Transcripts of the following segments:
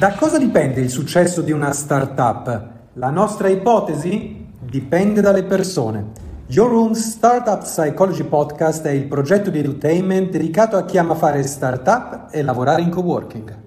Da cosa dipende il successo di una startup? La nostra ipotesi? Dipende dalle persone. Your Room Startup Psychology Podcast è il progetto di edutainment dedicato a chi ama fare startup e lavorare in coworking.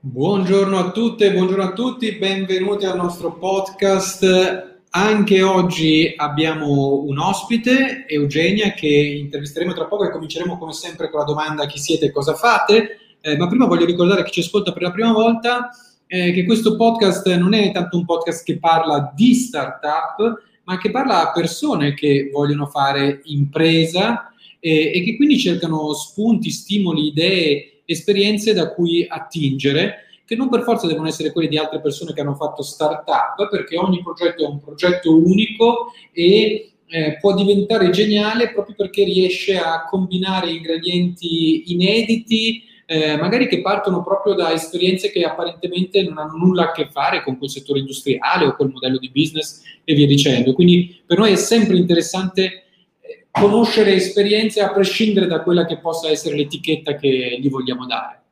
Buongiorno a tutte, buongiorno a tutti, benvenuti al nostro podcast anche oggi abbiamo un ospite, Eugenia, che intervisteremo tra poco e cominceremo come sempre con la domanda chi siete e cosa fate. Eh, ma prima voglio ricordare a chi ci ascolta per la prima volta eh, che questo podcast non è tanto un podcast che parla di startup, ma che parla a persone che vogliono fare impresa eh, e che quindi cercano spunti, stimoli, idee, esperienze da cui attingere che non per forza devono essere quelli di altre persone che hanno fatto startup, perché ogni progetto è un progetto unico e eh, può diventare geniale proprio perché riesce a combinare ingredienti inediti, eh, magari che partono proprio da esperienze che apparentemente non hanno nulla a che fare con quel settore industriale o col modello di business e via dicendo. Quindi per noi è sempre interessante eh, conoscere esperienze a prescindere da quella che possa essere l'etichetta che gli vogliamo dare.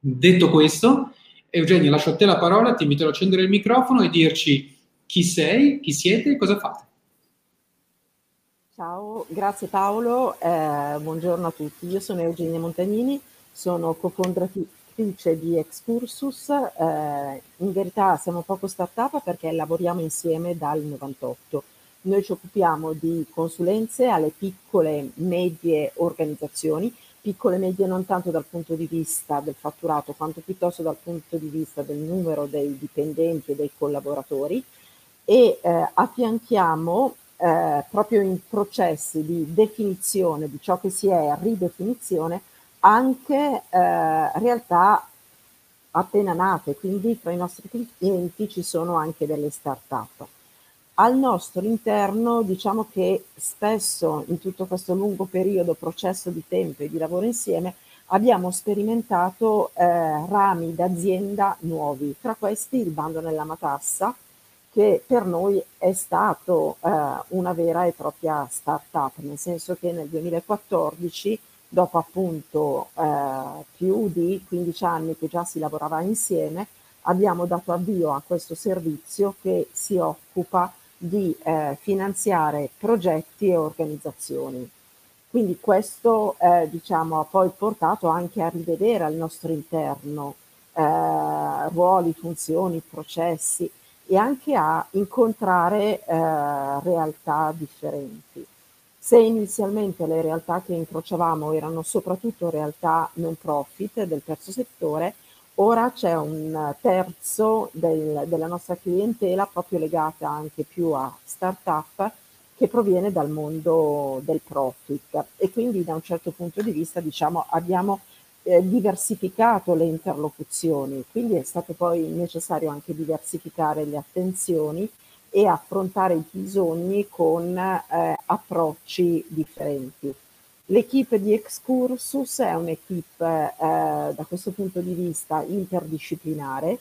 Detto questo, Eugenio, lascio a te la parola, ti invito ad accendere il microfono e dirci chi sei, chi siete e cosa fate. Ciao, grazie Paolo, eh, buongiorno a tutti. Io sono Eugenia Montagnini, sono cofondatrice di Excursus. Eh, in verità siamo poco startup perché lavoriamo insieme dal 98. Noi ci occupiamo di consulenze alle piccole, medie organizzazioni piccole e medie non tanto dal punto di vista del fatturato, quanto piuttosto dal punto di vista del numero dei dipendenti e dei collaboratori e eh, affianchiamo eh, proprio in processi di definizione di ciò che si è ridefinizione anche eh, realtà appena nate, quindi tra i nostri clienti ci sono anche delle start-up. Al nostro interno diciamo che spesso in tutto questo lungo periodo, processo di tempo e di lavoro insieme, abbiamo sperimentato eh, rami d'azienda nuovi, tra questi il bando nella matassa, che per noi è stato eh, una vera e propria start-up, nel senso che nel 2014, dopo appunto eh, più di 15 anni che già si lavorava insieme, abbiamo dato avvio a questo servizio che si occupa di eh, finanziare progetti e organizzazioni. Quindi questo eh, diciamo, ha poi portato anche a rivedere al nostro interno eh, ruoli, funzioni, processi e anche a incontrare eh, realtà differenti. Se inizialmente le realtà che incrociavamo erano soprattutto realtà non profit del terzo settore, Ora c'è un terzo del, della nostra clientela proprio legata anche più a start-up che proviene dal mondo del profit e quindi da un certo punto di vista diciamo abbiamo eh, diversificato le interlocuzioni, quindi è stato poi necessario anche diversificare le attenzioni e affrontare i bisogni con eh, approcci differenti. L'equipe di Excursus è un'equipe eh, da questo punto di vista interdisciplinare,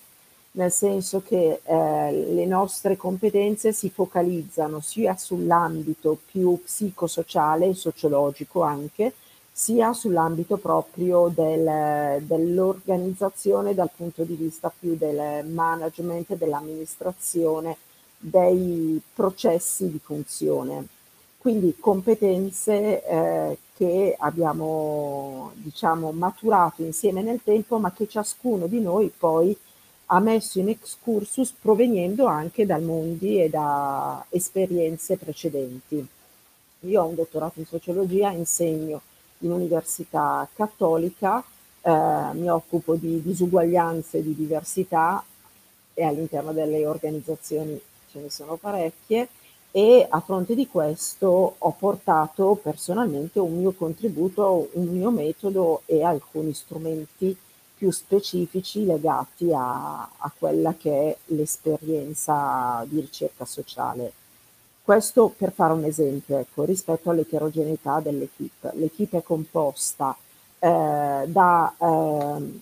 nel senso che eh, le nostre competenze si focalizzano sia sull'ambito più psicosociale e sociologico anche, sia sull'ambito proprio del, dell'organizzazione dal punto di vista più del management, dell'amministrazione, dei processi di funzione. Quindi competenze eh, che abbiamo diciamo, maturato insieme nel tempo, ma che ciascuno di noi poi ha messo in excursus provenendo anche dal mondi e da esperienze precedenti. Io ho un dottorato in sociologia, insegno in università cattolica, eh, mi occupo di disuguaglianze e di diversità e all'interno delle organizzazioni ce ne sono parecchie e a fronte di questo ho portato personalmente un mio contributo, un mio metodo e alcuni strumenti più specifici legati a, a quella che è l'esperienza di ricerca sociale. Questo per fare un esempio, ecco, rispetto all'eterogeneità dell'equipe. L'equipe è composta eh, da eh,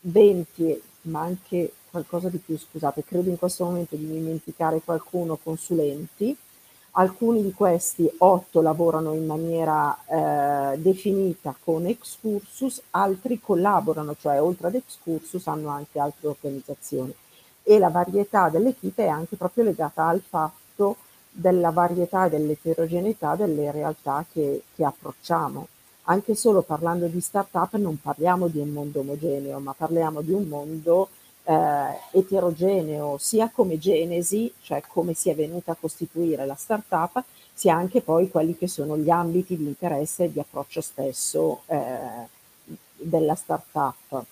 20, ma anche qualcosa di più, scusate, credo in questo momento di dimenticare qualcuno, consulenti, Alcuni di questi, otto, lavorano in maniera eh, definita con Excursus, altri collaborano, cioè oltre ad Excursus hanno anche altre organizzazioni. E la varietà dell'equipe è anche proprio legata al fatto della varietà e dell'eterogeneità delle realtà che, che approcciamo. Anche solo parlando di startup non parliamo di un mondo omogeneo, ma parliamo di un mondo eh, eterogeneo sia come genesi, cioè come si è venuta a costituire la startup, sia anche poi quelli che sono gli ambiti di interesse e di approccio stesso eh, della startup.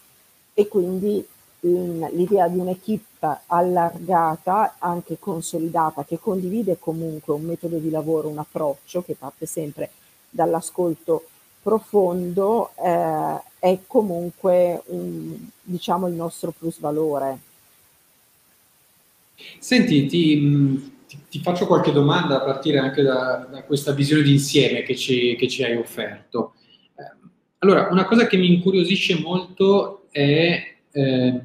E quindi l'idea di un'equipe allargata, anche consolidata, che condivide comunque un metodo di lavoro, un approccio che parte sempre dall'ascolto profondo, eh, è comunque un, diciamo il nostro plus valore. Senti, ti, ti, ti, faccio qualche domanda a partire anche da, da questa visione di insieme che ci, che ci hai offerto. Eh, allora, una cosa che mi incuriosisce molto è, eh,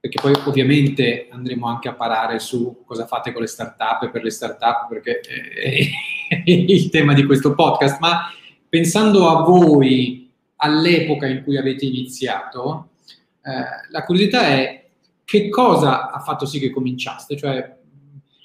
perché poi ovviamente andremo anche a parare su cosa fate con le startup e per le startup, perché è il tema di questo podcast, ma pensando a voi all'epoca in cui avete iniziato, eh, la curiosità è che cosa ha fatto sì che cominciaste? Cioè,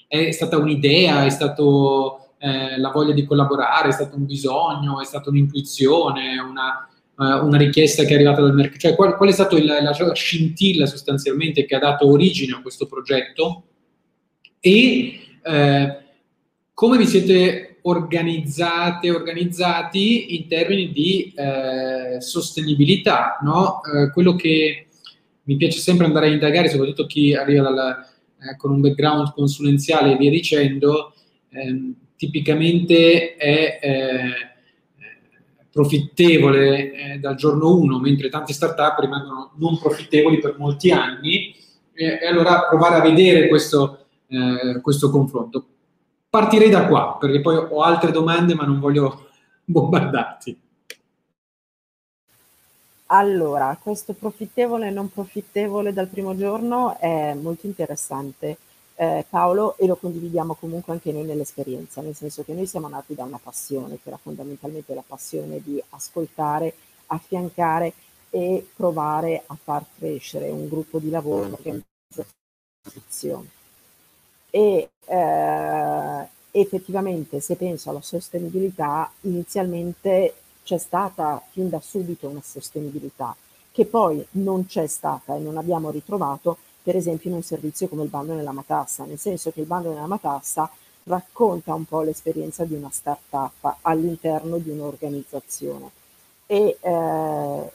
è stata un'idea, è stato eh, la voglia di collaborare, è stato un bisogno, è stata un'intuizione, una, uh, una richiesta che è arrivata dal mercato? Cioè, qual, qual è stata la, la scintilla sostanzialmente che ha dato origine a questo progetto? E eh, come vi siete organizzate, organizzati in termini di eh, sostenibilità, no? eh, quello che mi piace sempre andare a indagare, soprattutto chi arriva dal, eh, con un background consulenziale e via dicendo, ehm, tipicamente è eh, profittevole eh, dal giorno 1, mentre tante startup rimangono non profittevoli per molti anni, e allora provare a vedere questo, eh, questo confronto Partirei da qua, perché poi ho altre domande, ma non voglio bombardarti. Allora, questo profittevole e non profittevole dal primo giorno è molto interessante, eh, Paolo, e lo condividiamo comunque anche noi nell'esperienza, nel senso che noi siamo nati da una passione, che era fondamentalmente la passione di ascoltare, affiancare e provare a far crescere un gruppo di lavoro che è posizione e eh, effettivamente se penso alla sostenibilità inizialmente c'è stata fin da subito una sostenibilità che poi non c'è stata e non abbiamo ritrovato per esempio in un servizio come il bando nella matassa, nel senso che il bando nella matassa racconta un po' l'esperienza di una startup all'interno di un'organizzazione. E eh,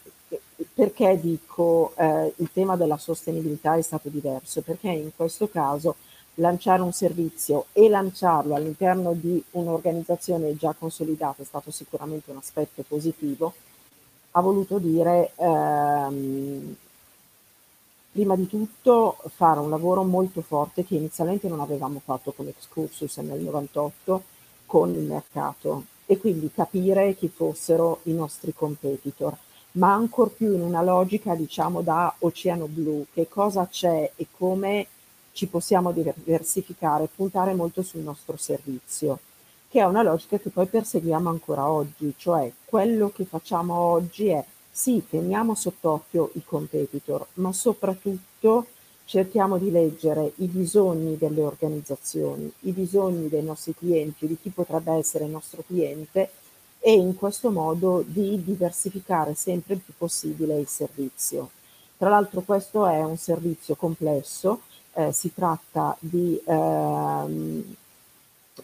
perché dico eh, il tema della sostenibilità è stato diverso? Perché in questo caso lanciare un servizio e lanciarlo all'interno di un'organizzazione già consolidata è stato sicuramente un aspetto positivo, ha voluto dire ehm, prima di tutto fare un lavoro molto forte che inizialmente non avevamo fatto con Excursus nel 98 con il mercato e quindi capire chi fossero i nostri competitor, ma ancor più in una logica diciamo da oceano blu, che cosa c'è e come ci possiamo diversificare, puntare molto sul nostro servizio, che è una logica che poi perseguiamo ancora oggi, cioè quello che facciamo oggi è sì, teniamo sott'occhio i competitor, ma soprattutto cerchiamo di leggere i bisogni delle organizzazioni, i bisogni dei nostri clienti, di chi potrebbe essere il nostro cliente e in questo modo di diversificare sempre il più possibile il servizio. Tra l'altro questo è un servizio complesso eh, si tratta di ehm,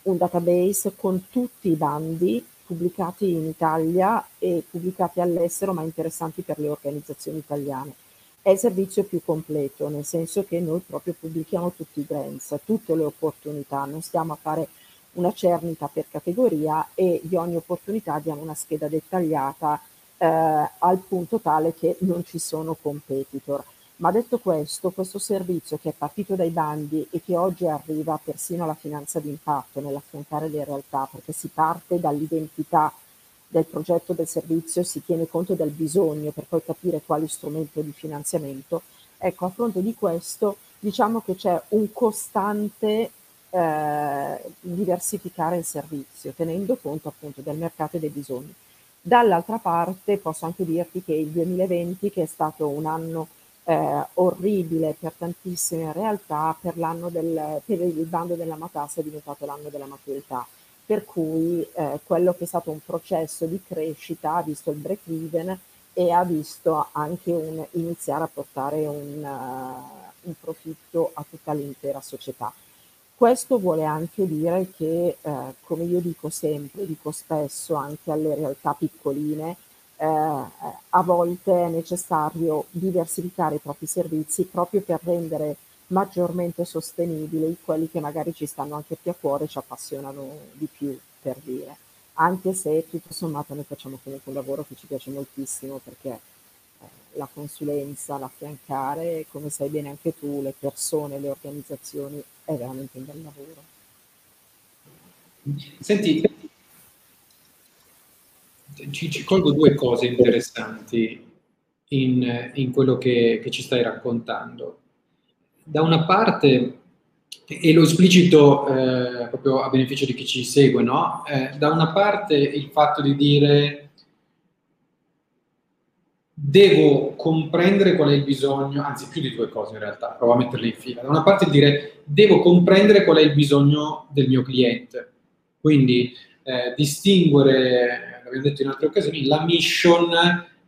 un database con tutti i bandi pubblicati in Italia e pubblicati all'estero ma interessanti per le organizzazioni italiane. È il servizio più completo, nel senso che noi proprio pubblichiamo tutti i grants, tutte le opportunità, non stiamo a fare una cernita per categoria e di ogni opportunità diamo una scheda dettagliata eh, al punto tale che non ci sono competitor. Ma detto questo, questo servizio che è partito dai bandi e che oggi arriva persino alla finanza d'impatto nell'affrontare le realtà, perché si parte dall'identità del progetto del servizio, si tiene conto del bisogno per poi capire quali strumento di finanziamento. Ecco, a fronte di questo, diciamo che c'è un costante eh, diversificare il servizio, tenendo conto appunto del mercato e dei bisogni. Dall'altra parte posso anche dirti che il 2020, che è stato un anno eh, orribile per tantissime realtà, per, l'anno del, per il bando della matassa è diventato l'anno della maturità. Per cui eh, quello che è stato un processo di crescita ha visto il break even e ha visto anche un, iniziare a portare un, uh, un profitto a tutta l'intera società. Questo vuole anche dire che, eh, come io dico sempre, dico spesso anche alle realtà piccoline, eh, a volte è necessario diversificare i propri servizi proprio per rendere maggiormente sostenibili quelli che magari ci stanno anche più a cuore, ci appassionano di più, per dire. Anche se tutto sommato noi facciamo comunque un lavoro che ci piace moltissimo perché eh, la consulenza, l'affiancare, come sai bene anche tu, le persone, le organizzazioni è veramente un bel lavoro. Senti, ci, ci colgo due cose interessanti in, in quello che, che, ci stai raccontando. Da una parte, e lo esplicito eh, proprio a beneficio di chi ci segue, no? Eh, da una parte il fatto di dire devo comprendere qual è il bisogno, anzi più di due cose in realtà, provo a metterle in fila. Da una parte dire devo comprendere qual è il bisogno del mio cliente, quindi eh, distinguere, l'abbiamo detto in altre occasioni, la mission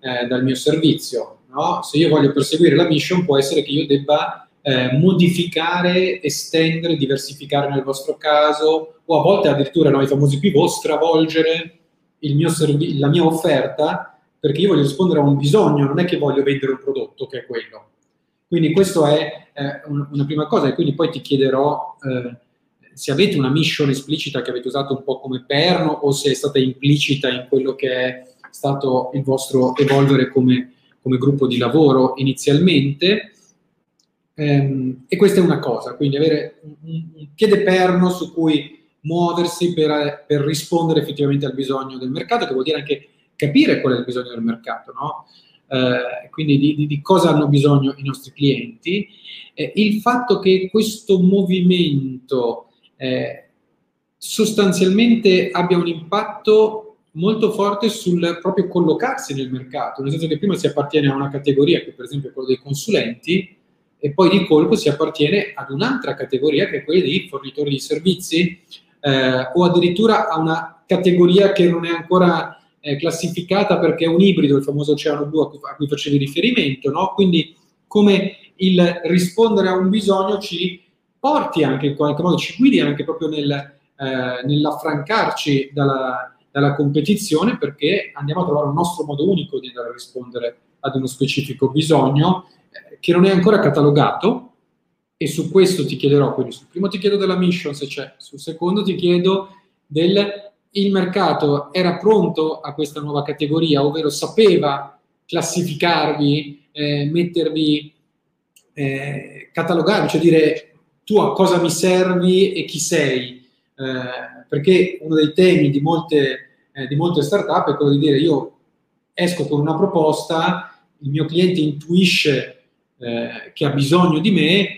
eh, dal mio servizio. No? Se io voglio perseguire la mission può essere che io debba eh, modificare, estendere, diversificare nel vostro caso o a volte addirittura no, i famosi pivot, stravolgere servi- la mia offerta perché io voglio rispondere a un bisogno, non è che voglio vendere un prodotto che è quello. Quindi questa è eh, una prima cosa e quindi poi ti chiederò eh, se avete una mission esplicita che avete usato un po' come perno o se è stata implicita in quello che è stato il vostro evolvere come, come gruppo di lavoro inizialmente. Ehm, e questa è una cosa, quindi avere un, un piede perno su cui muoversi per, per rispondere effettivamente al bisogno del mercato, che vuol dire anche capire qual è il bisogno del mercato, no? eh, quindi di, di, cosa hanno bisogno i nostri clienti. Eh, il fatto che questo movimento eh, sostanzialmente abbia un impatto molto forte sul proprio collocarsi nel mercato, nel senso che prima si appartiene a una categoria che per esempio è quella dei consulenti e poi di colpo si appartiene ad un'altra categoria che è quella dei fornitori di servizi eh, o addirittura a una categoria che non è ancora eh, classificata perché è un ibrido, il famoso oceano blu a cui, a cui facevi riferimento, no? quindi come il rispondere a un bisogno ci porti anche in qualche modo, ci guidi anche proprio nel, eh, nell'affrancarci dalla, dalla, competizione perché andiamo a trovare un nostro modo unico di andare a rispondere ad uno specifico bisogno eh, che non è ancora catalogato e su questo ti chiederò, quindi sul primo ti chiedo della mission se c'è, sul secondo ti chiedo del il mercato era pronto a questa nuova categoria, ovvero sapeva classificarvi, eh, mettervi, eh, catalogarvi, cioè dire tu a cosa mi servi e chi sei. Eh, perché uno dei temi di molte, eh, di molte startup è quello di dire io esco con una proposta, il mio cliente intuisce eh, che ha bisogno di me,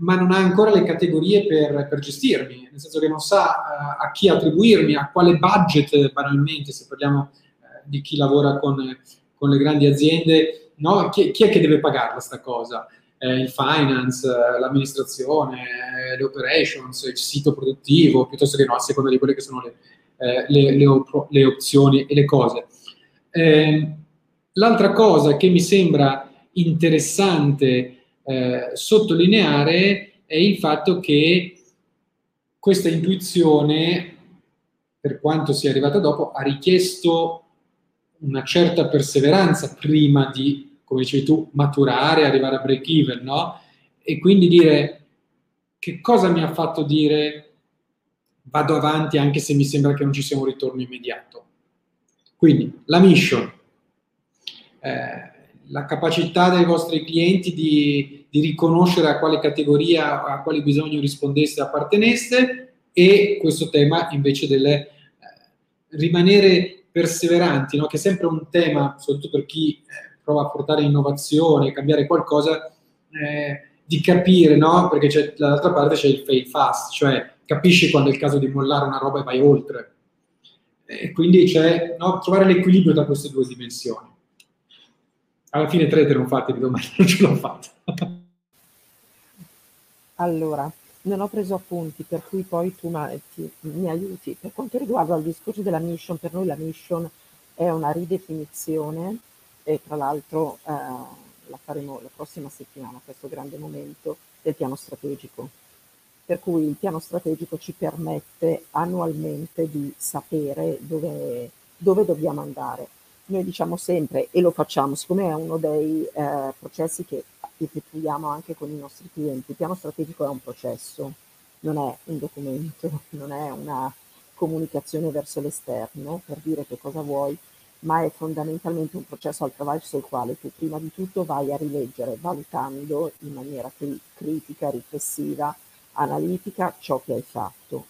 ma non ha ancora le categorie per, per gestirmi, nel senso che non sa uh, a chi attribuirmi, a quale budget banalmente, se parliamo di chi lavora con, con, le grandi aziende, no? chi, chi, è che deve pagarla questa cosa? Eh, il finance, l'amministrazione, le operations, il sito produttivo, piuttosto che no, a seconda di quelle che sono le, eh, le, le, op- le opzioni e le cose. Eh, l'altra cosa che mi sembra interessante eh, sottolineare è il fatto che questa intuizione, per quanto sia arrivata dopo, ha richiesto una certa perseveranza prima di, come dicevi tu, maturare, arrivare a break even, no? E quindi dire che cosa mi ha fatto dire vado avanti anche se mi sembra che non ci sia un ritorno immediato. Quindi la mission, eh, la capacità dei vostri clienti di, di, riconoscere a quale categoria, a quale bisogno rispondeste e apparteneste e questo tema invece del eh, rimanere perseveranti, no? che è sempre un tema, soprattutto per chi eh, prova a portare innovazione, cambiare qualcosa, eh, di capire, no? Perché dall'altra parte c'è il fail fast, cioè capisci quando è il caso di mollare una roba e vai oltre. E quindi c'è no, trovare l'equilibrio tra queste due dimensioni. Alla fine tre te non fate di domani, non ce l'ho fatta. allora, non ho preso appunti, per cui poi tu ti, mi aiuti. Per quanto riguarda il discorso della mission, per noi la mission è una ridefinizione e tra l'altro eh, la faremo la prossima settimana, questo grande momento del piano strategico. Per cui il piano strategico ci permette annualmente di sapere dove, dove dobbiamo andare. Noi diciamo sempre, e lo facciamo, siccome è uno dei eh, processi che effettuiamo anche con i nostri clienti. Il piano strategico è un processo, non è un documento, non è una comunicazione verso l'esterno per dire che cosa vuoi, ma è fondamentalmente un processo attraverso il quale tu prima di tutto vai a rileggere, valutando in maniera cri- critica, riflessiva, analitica ciò che hai fatto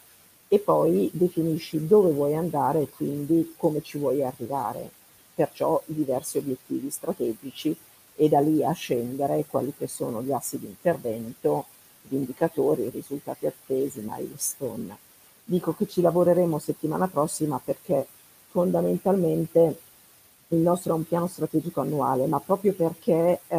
e poi definisci dove vuoi andare e quindi come ci vuoi arrivare, perciò i diversi obiettivi strategici e da lì a scendere quali che sono gli assi di intervento, gli indicatori, i risultati attesi, milestone. Dico che ci lavoreremo settimana prossima perché fondamentalmente il nostro è un piano strategico annuale, ma proprio perché eh,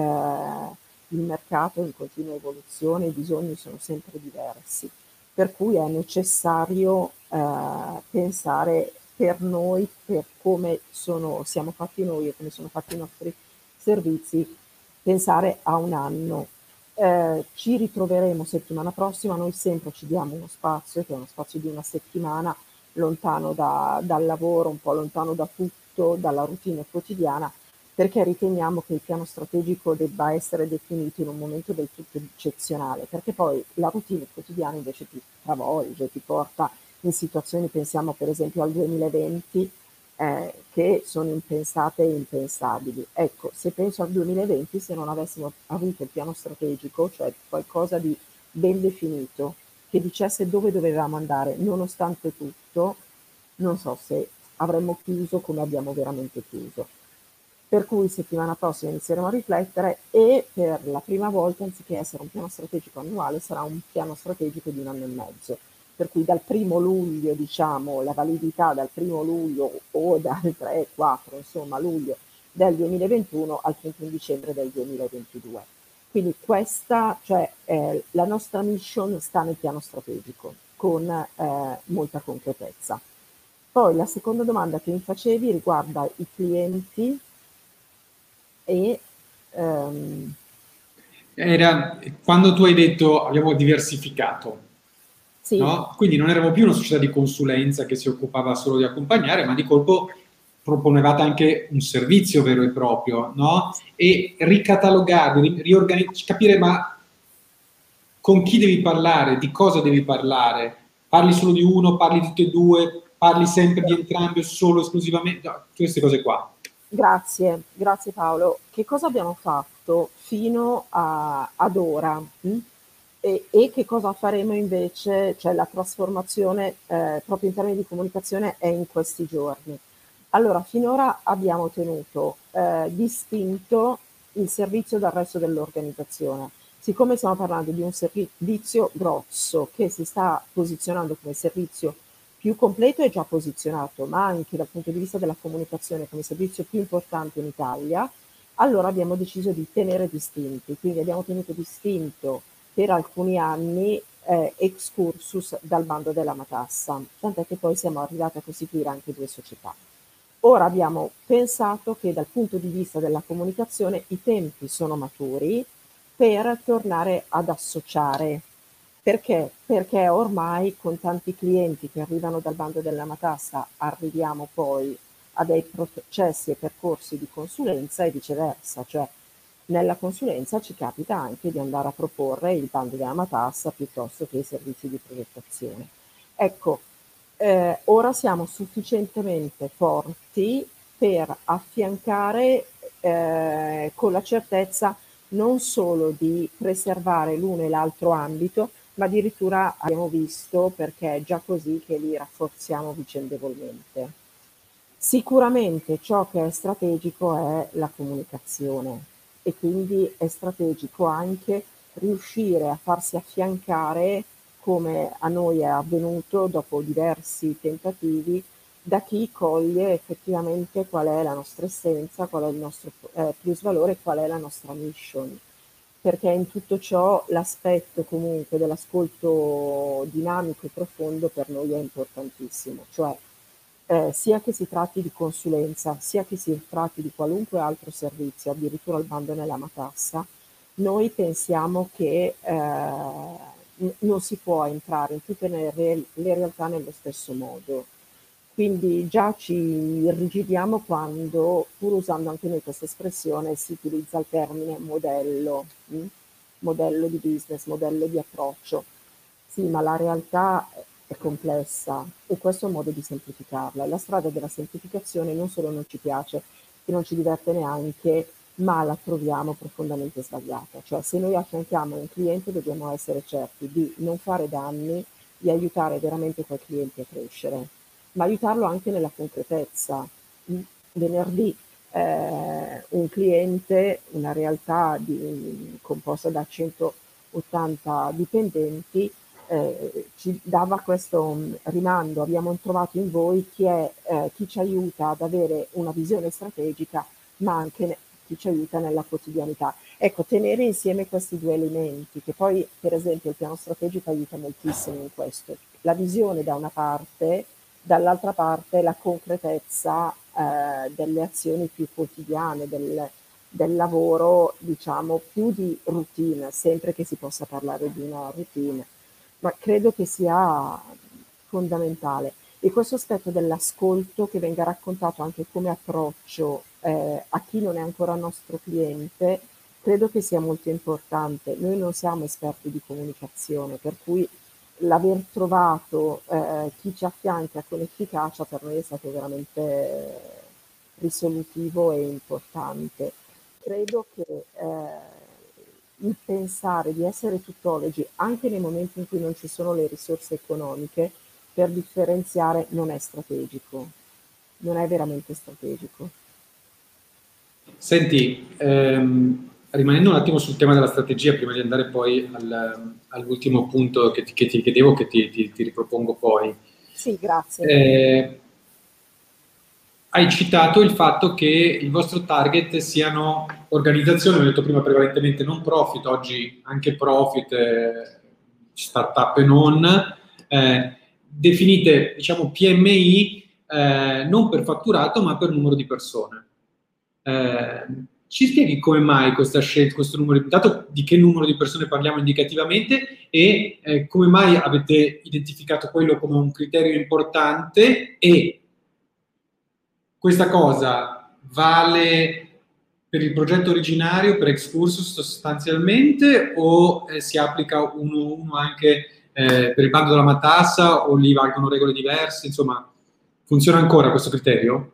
il mercato è in continua evoluzione, i bisogni sono sempre diversi, per cui è necessario eh, pensare per noi, per come sono, siamo fatti noi e come sono fatti i nostri servizi pensare a un anno. Eh, ci ritroveremo settimana prossima, noi sempre ci diamo uno spazio, che è uno spazio di una settimana, lontano da, dal lavoro, un po' lontano da tutto, dalla routine quotidiana, perché riteniamo che il piano strategico debba essere definito in un momento del tutto eccezionale, perché poi la routine quotidiana invece ti travolge, ti porta in situazioni, pensiamo per esempio al 2020, eh, che sono impensate e impensabili. Ecco, se penso al 2020, se non avessimo avuto il piano strategico, cioè qualcosa di ben definito, che dicesse dove dovevamo andare, nonostante tutto, non so se avremmo chiuso come abbiamo veramente chiuso. Per cui settimana prossima inizieremo a riflettere e per la prima volta, anziché essere un piano strategico annuale, sarà un piano strategico di un anno e mezzo per cui dal primo luglio, diciamo, la validità dal primo luglio o dal 3, 4, insomma, luglio del 2021 al 31 dicembre del 2022. Quindi questa, cioè eh, la nostra mission sta nel piano strategico con eh, molta concretezza. Poi la seconda domanda che mi facevi riguarda i clienti e ehm... era quando tu hai detto abbiamo diversificato sì. No? Quindi non eravamo più una società di consulenza che si occupava solo di accompagnare, ma di colpo proponevate anche un servizio vero e proprio, no? E ricatalogare, riorganizzare, capire ma con chi devi parlare, di cosa devi parlare, parli solo di uno, parli di tutti e due, parli sempre di entrambi o solo esclusivamente, no, queste cose qua. Grazie, grazie Paolo. Che cosa abbiamo fatto fino a, ad ora? Hm? E, e, che cosa faremo invece, cioè la trasformazione eh, proprio in termini di comunicazione è in questi giorni. Allora, finora abbiamo tenuto eh, distinto il servizio dal resto dell'organizzazione. Siccome stiamo parlando di un servizio grosso che si sta posizionando come servizio più completo è già posizionato, ma anche dal punto di vista della comunicazione come servizio più importante in Italia, allora abbiamo deciso di tenere distinti. Quindi abbiamo tenuto distinto per alcuni anni eh, excursus dal bando della matassa, tant'è che poi siamo arrivati a costituire anche due società. Ora abbiamo pensato che dal punto di vista della comunicazione i tempi sono maturi per tornare ad associare. Perché? Perché ormai con tanti clienti che arrivano dal bando della matassa arriviamo poi a dei processi e percorsi di consulenza e viceversa, cioè nella consulenza ci capita anche di andare a proporre il bando della matassa piuttosto che i servizi di progettazione. Ecco, eh, ora siamo sufficientemente forti per affiancare eh, con la certezza non solo di preservare l'uno e l'altro ambito, ma addirittura abbiamo visto perché è già così che li rafforziamo vicendevolmente. Sicuramente ciò che è strategico è la comunicazione, e quindi è strategico anche riuscire a farsi affiancare, come a noi è avvenuto dopo diversi tentativi, da chi coglie effettivamente qual è la nostra essenza, qual è il nostro eh, plus valore, qual è la nostra mission. Perché in tutto ciò l'aspetto comunque dell'ascolto dinamico e profondo per noi è importantissimo, cioè eh, sia che si tratti di consulenza, sia che si tratti di qualunque altro servizio, addirittura il bando nella matassa, noi pensiamo che eh, non si può entrare in tutte le, re- le realtà nello stesso modo quindi già ci irrigidiamo quando, pur usando anche noi questa espressione, si utilizza il termine modello, hm? modello di business, modello di approccio. Sì, ma la realtà è complessa e questo è un modo di semplificarla. La strada della semplificazione non solo non ci piace e non ci diverte neanche, ma la troviamo profondamente sbagliata. Cioè se noi affianchiamo un cliente dobbiamo essere certi di non fare danni, di aiutare veramente quel cliente a crescere ma aiutarlo anche nella concretezza. Venerdì eh, un cliente, una realtà di, composta da 180 dipendenti, eh, ci dava questo rimando, abbiamo trovato in voi chi, è, eh, chi ci aiuta ad avere una visione strategica, ma anche chi ci aiuta nella quotidianità. Ecco, tenere insieme questi due elementi, che poi per esempio il piano strategico aiuta moltissimo in questo. La visione da una parte, dall'altra parte la concretezza eh, delle azioni più quotidiane, del, del, lavoro, diciamo, più di routine, sempre che si possa parlare di una routine, ma credo che sia fondamentale. E questo aspetto dell'ascolto che venga raccontato anche come approccio eh, a chi non è ancora nostro cliente, credo che sia molto importante. Noi non siamo esperti di comunicazione, per cui l'aver trovato eh, chi ci affianca con efficacia per noi è stato veramente risolutivo e importante. Credo che eh, il pensare di essere tuttologi anche nei momenti in cui non ci sono le risorse economiche per differenziare non è strategico, non è veramente strategico. Senti, ehm, rimanendo un attimo sul tema della strategia, prima di andare poi al, all'ultimo punto che ti, che ti chiedevo, che ti, ti, ti, ripropongo poi. Sì, grazie. Eh, hai citato il fatto che il vostro target siano organizzazioni, ho detto prima prevalentemente non profit, oggi anche profit, eh, startup e non, eh, definite diciamo PMI eh, non per fatturato ma per numero di persone. Eh, ci spieghi come mai questa scelta, questo numero, dato di che numero di persone parliamo indicativamente e eh, come mai avete identificato quello come un criterio importante e questa cosa vale per il progetto originario, per Excursus sostanzialmente o eh, si applica uno, uno anche eh, per il bando della matassa o lì valgono regole diverse? Insomma, funziona ancora questo criterio?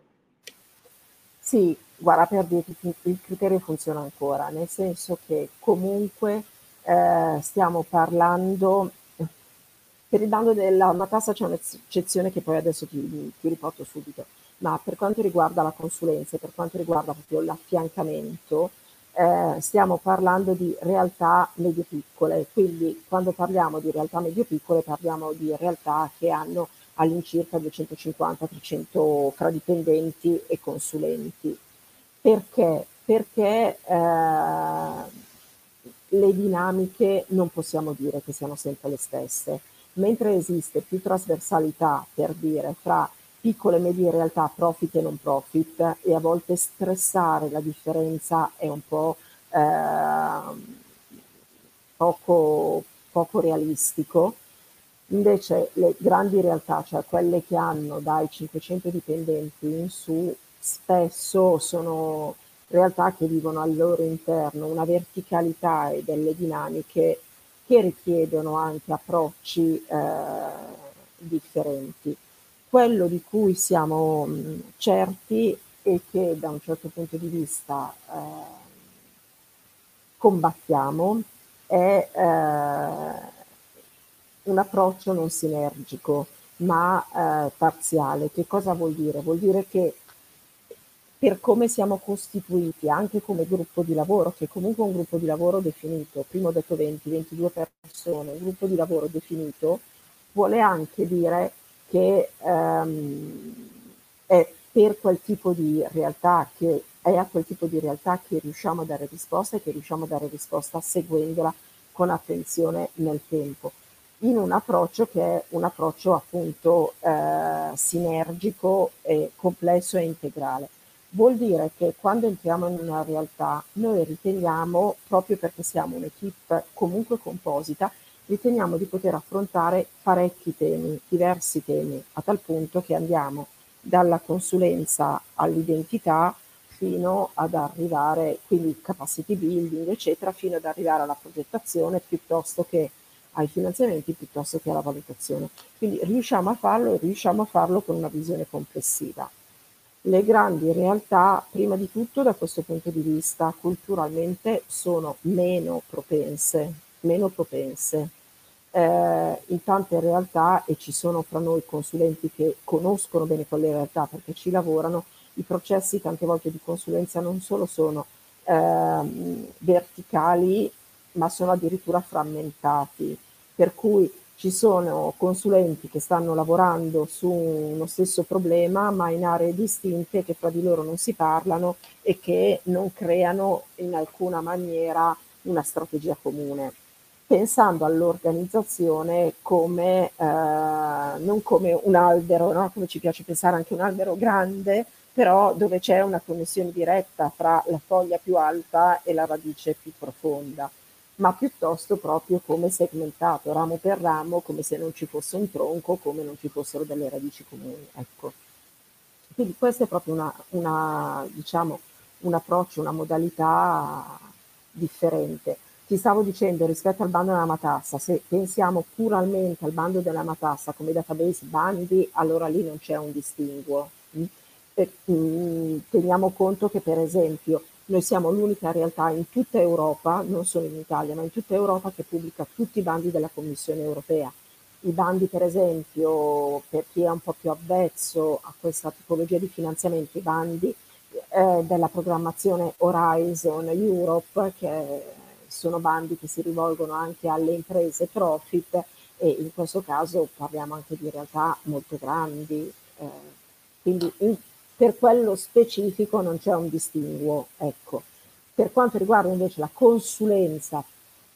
Sì, guarda, per dirti, il criterio funziona ancora, nel senso che comunque eh, stiamo parlando, per il bando della matassa c'è un'eccezione che poi adesso ti, ti riporto subito, ma per quanto riguarda la consulenza e per quanto riguarda proprio l'affiancamento, eh, stiamo parlando di realtà medio-piccole, quindi quando parliamo di realtà medio-piccole parliamo di realtà che hanno all'incirca 250-300 fra dipendenti e consulenti. Perché? Perché eh, le dinamiche non possiamo dire che siano sempre le stesse, mentre esiste più trasversalità per dire fra piccole e medie realtà profit e non profit e a volte stressare la differenza è un po' eh, poco, poco realistico. Invece le grandi realtà, cioè quelle che hanno dai 500 dipendenti in su, spesso sono realtà che vivono al loro interno una verticalità e delle dinamiche che richiedono anche approcci eh, differenti. Quello di cui siamo certi e che da un certo punto di vista eh, combattiamo è eh, un approccio non sinergico ma eh, parziale. Che cosa vuol dire? Vuol dire che per come siamo costituiti anche come gruppo di lavoro, che comunque un gruppo di lavoro definito, prima ho detto 20, 22 persone, un gruppo di lavoro definito vuole anche dire che ehm, è per quel tipo di realtà che è a quel tipo di realtà che riusciamo a dare risposta e che riusciamo a dare risposta seguendola con attenzione nel tempo, in un approccio che è un approccio appunto eh, sinergico, e complesso e integrale. Vuol dire che quando entriamo in una realtà noi riteniamo, proprio perché siamo un'equipe comunque composita, riteniamo di poter affrontare parecchi temi, diversi temi, a tal punto che andiamo dalla consulenza all'identità fino ad arrivare, quindi capacity building, eccetera, fino ad arrivare alla progettazione piuttosto che ai finanziamenti, piuttosto che alla valutazione. Quindi riusciamo a farlo e riusciamo a farlo con una visione complessiva. Le grandi realtà, prima di tutto da questo punto di vista, culturalmente sono meno propense, meno propense. Eh, in tante realtà, e ci sono fra noi consulenti che conoscono bene quelle realtà perché ci lavorano, i processi tante volte di consulenza non solo sono eh, verticali, ma sono addirittura frammentati, per cui ci sono consulenti che stanno lavorando su uno stesso problema, ma in aree distinte che fra di loro non si parlano e che non creano in alcuna maniera una strategia comune pensando all'organizzazione come, eh, non come un albero, no? come ci piace pensare anche un albero grande, però dove c'è una connessione diretta fra la foglia più alta e la radice più profonda, ma piuttosto proprio come segmentato, ramo per ramo, come se non ci fosse un tronco, come non ci fossero delle radici comuni. Ecco. Quindi questo è proprio una, una, diciamo, un approccio, una modalità differente. Ti stavo dicendo rispetto al bando della matassa, se pensiamo puramente al bando della matassa come database bandi, allora lì non c'è un distinguo. Mm? E, mm, teniamo conto che per esempio noi siamo l'unica realtà in tutta Europa, non solo in Italia, ma in tutta Europa che pubblica tutti i bandi della Commissione europea. I bandi, per esempio, per chi è un po' più avvezzo a questa tipologia di finanziamento, i bandi eh, della programmazione Horizon Europe, che sono bandi che si rivolgono anche alle imprese profit e in questo caso parliamo anche di realtà molto grandi, eh, quindi in, per quello specifico non c'è un distinguo. Ecco. Per quanto riguarda invece la consulenza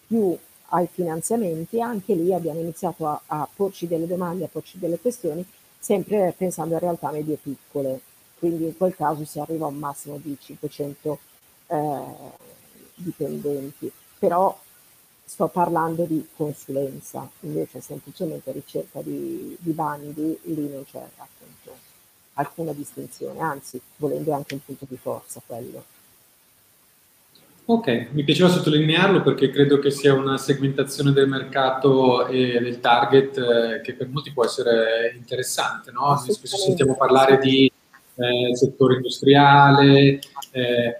più ai finanziamenti, anche lì abbiamo iniziato a, a porci delle domande, a porci delle questioni, sempre pensando a realtà medie piccole, quindi in quel caso si arriva a un massimo di 500 eh, dipendenti però sto parlando di consulenza, invece semplicemente ricerca di, di bandi, lì non c'è appunto alcuna distinzione, anzi volendo anche un punto di forza quello. Ok, mi piaceva sottolinearlo perché credo che sia una segmentazione del mercato e del target eh, che per molti può essere interessante, no? Spesso sentiamo parlare di eh, settore industriale, eh,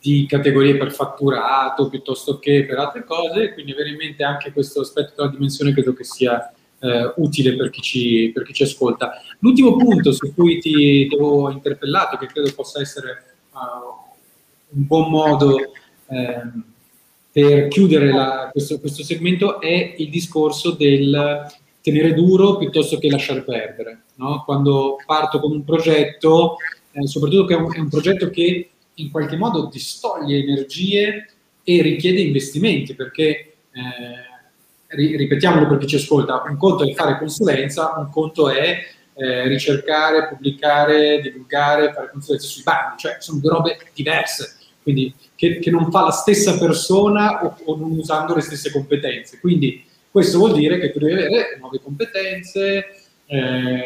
di categorie per fatturato piuttosto che per altre cose, quindi avere in mente anche questo aspetto della dimensione credo che sia eh, utile per chi, ci, per chi, ci, ascolta. L'ultimo punto su cui ti avevo interpellato, che credo possa essere uh, un buon modo eh, per chiudere la, questo, questo segmento, è il discorso del tenere duro piuttosto che lasciare perdere. No? Quando parto con un progetto, eh, soprattutto che è un, è un progetto che in qualche modo distoglie energie e richiede investimenti perché, eh, ripetiamolo per chi ci ascolta, un conto è fare consulenza, un conto è eh, ricercare, pubblicare, divulgare, fare consulenza sui bandi, cioè sono due robe diverse, quindi che, che non fa la stessa persona o, o, non usando le stesse competenze. Quindi questo vuol dire che tu devi avere nuove competenze, eh,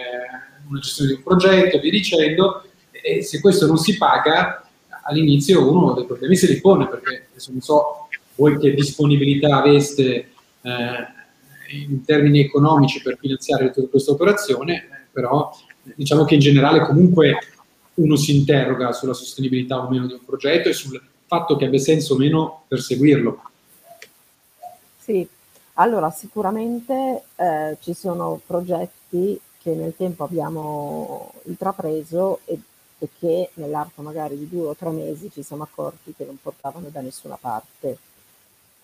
una gestione di un progetto, via dicendo, e se questo non si paga, all'inizio uno dei problemi se li pone perché adesso non so voi che disponibilità aveste in termini economici per finanziare tutta questa operazione, eh, però diciamo che in generale comunque uno si interroga sulla sostenibilità o meno di un progetto e sul fatto che abbia senso o meno perseguirlo. Sì, allora sicuramente eh, ci sono progetti che nel tempo abbiamo intrapreso e e che nell'arco magari di due o tre mesi ci siamo accorti che non portavano da nessuna parte.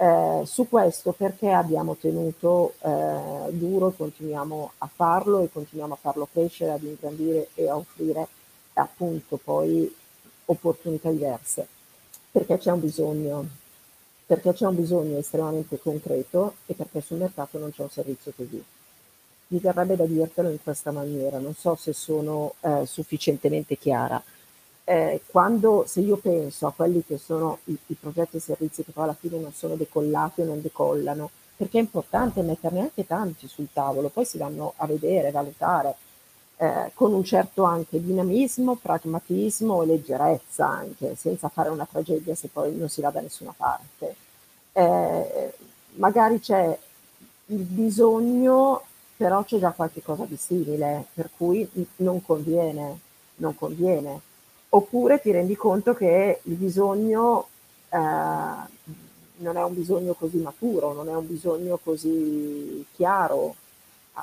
Eh, su questo perché abbiamo tenuto eh, duro, continuiamo a farlo e continuiamo a farlo crescere, ad ingrandire e a offrire appunto poi opportunità diverse, perché c'è un bisogno, perché c'è un bisogno estremamente concreto e perché sul mercato non c'è un servizio così. Mi verrebbe da dirtelo in questa maniera, non so se sono eh, sufficientemente chiara. Eh, quando, se io penso a quelli che sono i, i progetti e servizi che poi alla fine non sono decollati o non decollano, perché è importante metterne anche tanti sul tavolo, poi si vanno a vedere, valutare, eh, con un certo anche dinamismo, pragmatismo e leggerezza anche, senza fare una tragedia se poi non si va da nessuna parte. Eh, magari c'è il bisogno, però c'è già qualche cosa di simile, per cui non conviene, non conviene. Oppure ti rendi conto che il bisogno eh, non è un bisogno così maturo, non è un bisogno così chiaro.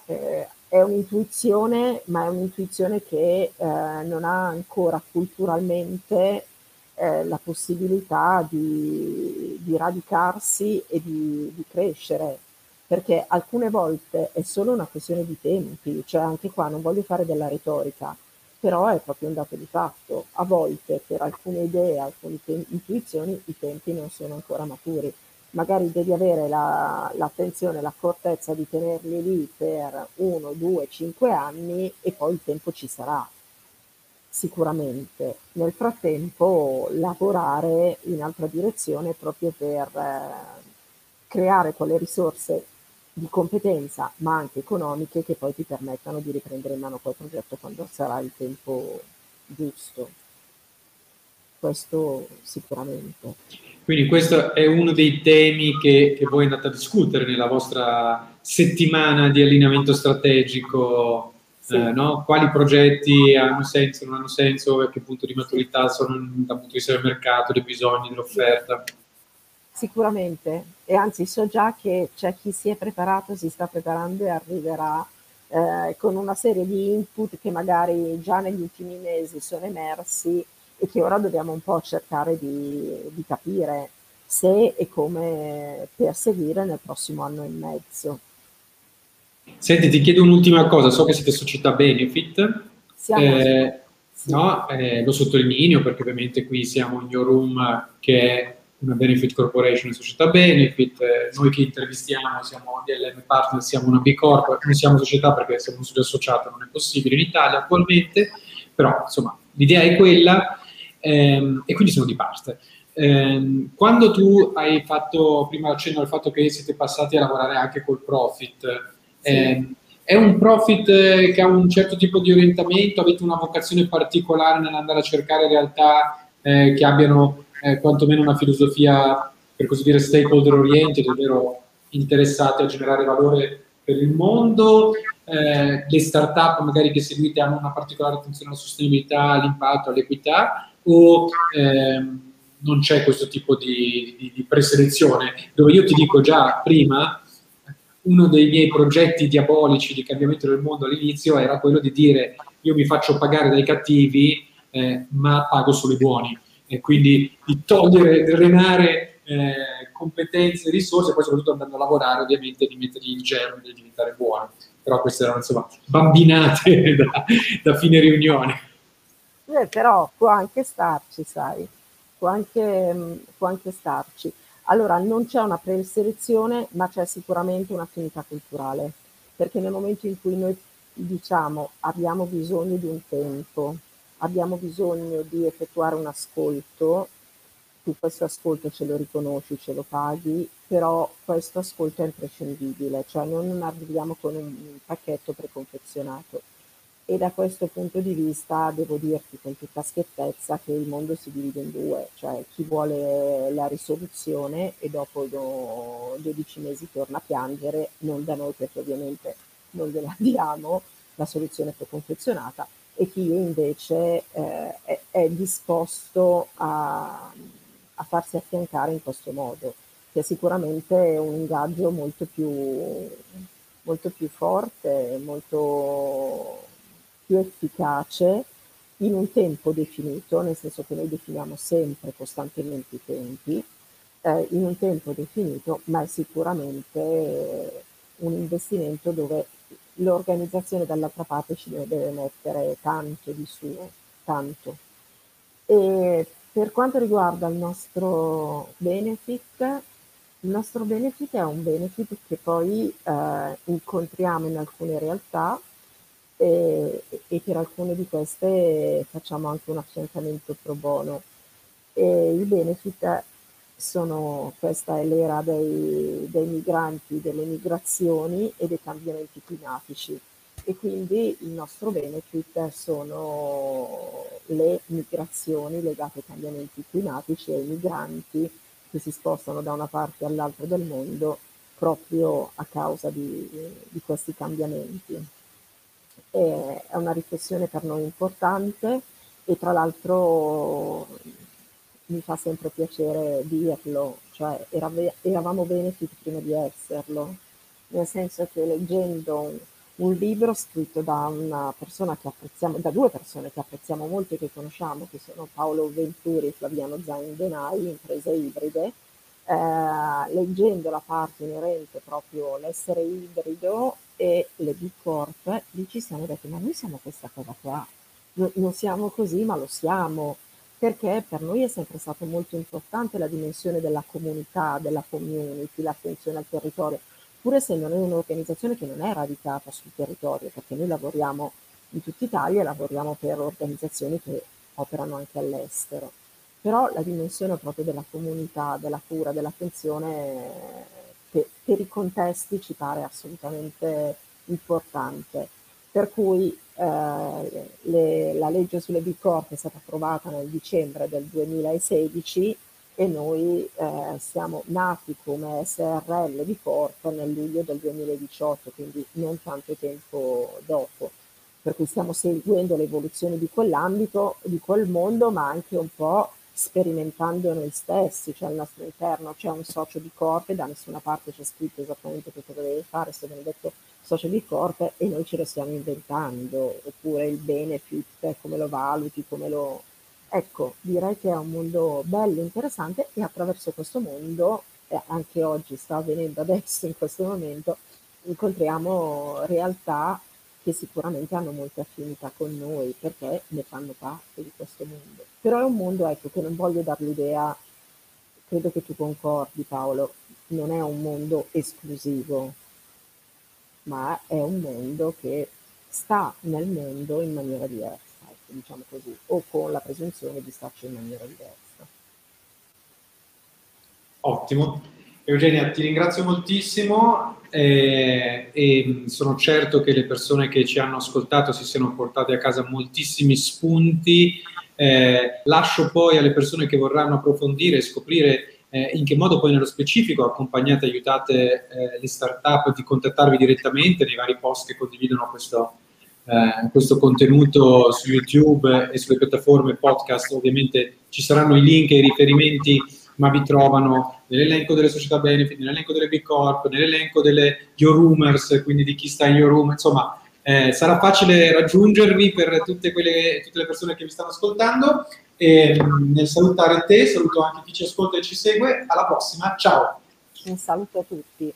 Eh, è un'intuizione, ma è un'intuizione che eh, non ha ancora culturalmente eh, la possibilità di, di radicarsi e di, di, crescere, perché alcune volte è solo una questione di tempi, cioè anche qua non voglio fare della retorica, però è proprio un dato di fatto. A volte per alcune idee, alcune te- intuizioni, i tempi non sono ancora maturi magari devi avere la, l'attenzione, l'accortezza di tenerli lì per uno, due, cinque anni e poi il tempo ci sarà, sicuramente. Nel frattempo lavorare in altra direzione proprio per eh, creare quelle risorse di competenza ma anche economiche che poi ti permettano di riprendere in mano quel progetto quando sarà il tempo giusto. Questo sicuramente. Quindi questo è uno dei temi che, che voi andate a discutere nella vostra settimana di allineamento strategico, sì. eh, no? quali progetti hanno senso, non hanno senso, a che punto di maturità sono dal punto di vista del mercato, dei bisogni, dell'offerta. Sicuramente, e anzi so già che c'è chi si è preparato, si sta preparando e arriverà eh, con una serie di input che magari già negli ultimi mesi sono emersi e che ora dobbiamo un po' cercare di, di capire se e come perseguire nel prossimo anno e mezzo. Senti, ti chiedo un'ultima cosa, so che siete società benefit, eh, sì. no, eh, lo sottolineo perché ovviamente qui siamo in Your Room che è una benefit corporation, una società benefit, eh, noi che intervistiamo siamo DLM Partner, siamo una B Corp, non siamo società perché siamo un studio associato, non è possibile in Italia attualmente, però insomma l'idea è quella ehm, e quindi sono di parte. Eh, quando tu hai fatto, prima accenno al fatto che siete passati a lavorare anche col profit, sì. eh, è un profit che ha un certo tipo di orientamento, avete una vocazione particolare nell'andare a cercare realtà eh, che abbiano eh, quantomeno una filosofia, per così dire, stakeholder oriented, ovvero interessate a generare valore per il mondo, eh, le start-up magari che seguite hanno una particolare attenzione alla sostenibilità, all'impatto, all'equità, o ehm, non c'è questo tipo di, di, di, preselezione, dove io ti dico già prima, uno dei miei progetti diabolici di cambiamento del mondo all'inizio era quello di dire io mi faccio pagare dai cattivi, eh, ma pago solo i buoni, e quindi di togliere, drenare eh, competenze, risorse, e poi soprattutto andando a lavorare ovviamente di mettergli il germe di diventare buono. Però queste erano insomma bambinate da, da fine riunione. Eh, però può anche starci, sai, può anche, mm, può anche starci. Allora, non c'è una preselezione, ma c'è sicuramente un'affinità culturale, perché nel momento in cui noi diciamo abbiamo bisogno di un tempo, abbiamo bisogno di effettuare un ascolto, tu questo ascolto ce lo riconosci, ce lo paghi, però questo ascolto è imprescindibile, cioè non arriviamo con un pacchetto preconfezionato. E da questo punto di vista devo dirti con tutta schiettezza che il mondo si divide in due, cioè chi vuole la risoluzione e dopo 12 mesi torna a piangere, non da noi perché ovviamente non gliela diamo, la soluzione preconfezionata, e chi invece eh, è, è, disposto a, a farsi affiancare in questo modo, che è sicuramente un ingaggio molto più, molto più forte, molto più efficace in un tempo definito, nel senso che noi definiamo sempre costantemente i tempi, eh, in un tempo definito, ma è sicuramente un investimento dove l'organizzazione dall'altra parte ci deve mettere tanto di suo, tanto. E per quanto riguarda il nostro benefit, il nostro benefit è un benefit che poi eh, incontriamo in alcune realtà e, e, per alcune di queste facciamo anche un affiancamento pro bono. E I benefit sono, questa è l'era dei, dei migranti, delle migrazioni e dei cambiamenti climatici e quindi il nostro benefit sono le migrazioni legate ai cambiamenti climatici e ai migranti che si spostano da una parte all'altra del mondo proprio a causa di, di questi cambiamenti. È una riflessione per noi importante e tra l'altro mi fa sempre piacere dirlo, cioè eravamo benefit prima di esserlo, nel senso che leggendo un libro scritto da una persona che apprezziamo, da due persone che apprezziamo molto e che conosciamo, che sono Paolo Venturi e Flaviano Zain Denai, Imprese Ibride, eh, leggendo la parte inerente proprio all'essere ibrido e le B Corp, lì ci siamo detti, ma noi siamo questa cosa qua, no, non siamo così, ma lo siamo, perché per noi è sempre stato molto importante la dimensione della comunità, della community, l'attenzione al territorio pur essendo noi un'organizzazione che non è radicata sul territorio, perché noi lavoriamo in tutta Italia e lavoriamo per organizzazioni che operano anche all'estero. Però la dimensione proprio della comunità, della cura, dell'attenzione per, per i contesti ci pare assolutamente importante. Per cui eh, le, la legge sulle B Corp è stata approvata nel dicembre del 2016 e noi eh, siamo nati come SRL di Corp nel luglio del 2018, quindi non tanto tempo dopo. Per cui stiamo seguendo l'evoluzione di quell'ambito, di quel mondo, ma anche un po' sperimentando noi stessi, cioè al nostro interno c'è un socio di Corp e da nessuna parte c'è scritto esattamente cosa deve fare, se viene detto socio di Corp e noi ce lo stiamo inventando, oppure il benefit, come lo valuti, come lo, Ecco, direi che è un mondo bello, interessante e attraverso questo mondo, e anche oggi sta avvenendo adesso in questo momento, incontriamo realtà che sicuramente hanno molte affinità con noi perché ne fanno parte di questo mondo. Però è un mondo ecco, che non voglio dare l'idea, credo che tu concordi Paolo, non è un mondo esclusivo, ma è un mondo che sta nel mondo in maniera diversa diciamo così, o con la presunzione di starci in maniera diversa. Ottimo. Eugenia, ti ringrazio moltissimo eh, e sono certo che le persone che ci hanno ascoltato si siano portate a casa moltissimi spunti. Eh, lascio poi alle persone che vorranno approfondire e scoprire eh, in che modo poi nello specifico accompagnate aiutate eh, le start-up di contattarvi direttamente nei vari post che condividono questo, eh, questo contenuto su YouTube e sulle piattaforme podcast, ovviamente ci saranno i link e i riferimenti, ma vi trovano nell'elenco delle società benefit, nell'elenco delle B Corp, nell'elenco delle Your Roomers, quindi di chi sta in Your Room, insomma eh, sarà facile raggiungervi per tutte, quelle, tutte le persone che vi stanno ascoltando. E, nel salutare te, saluto anche chi ci ascolta e ci segue. Alla prossima, ciao! Un saluto a tutti.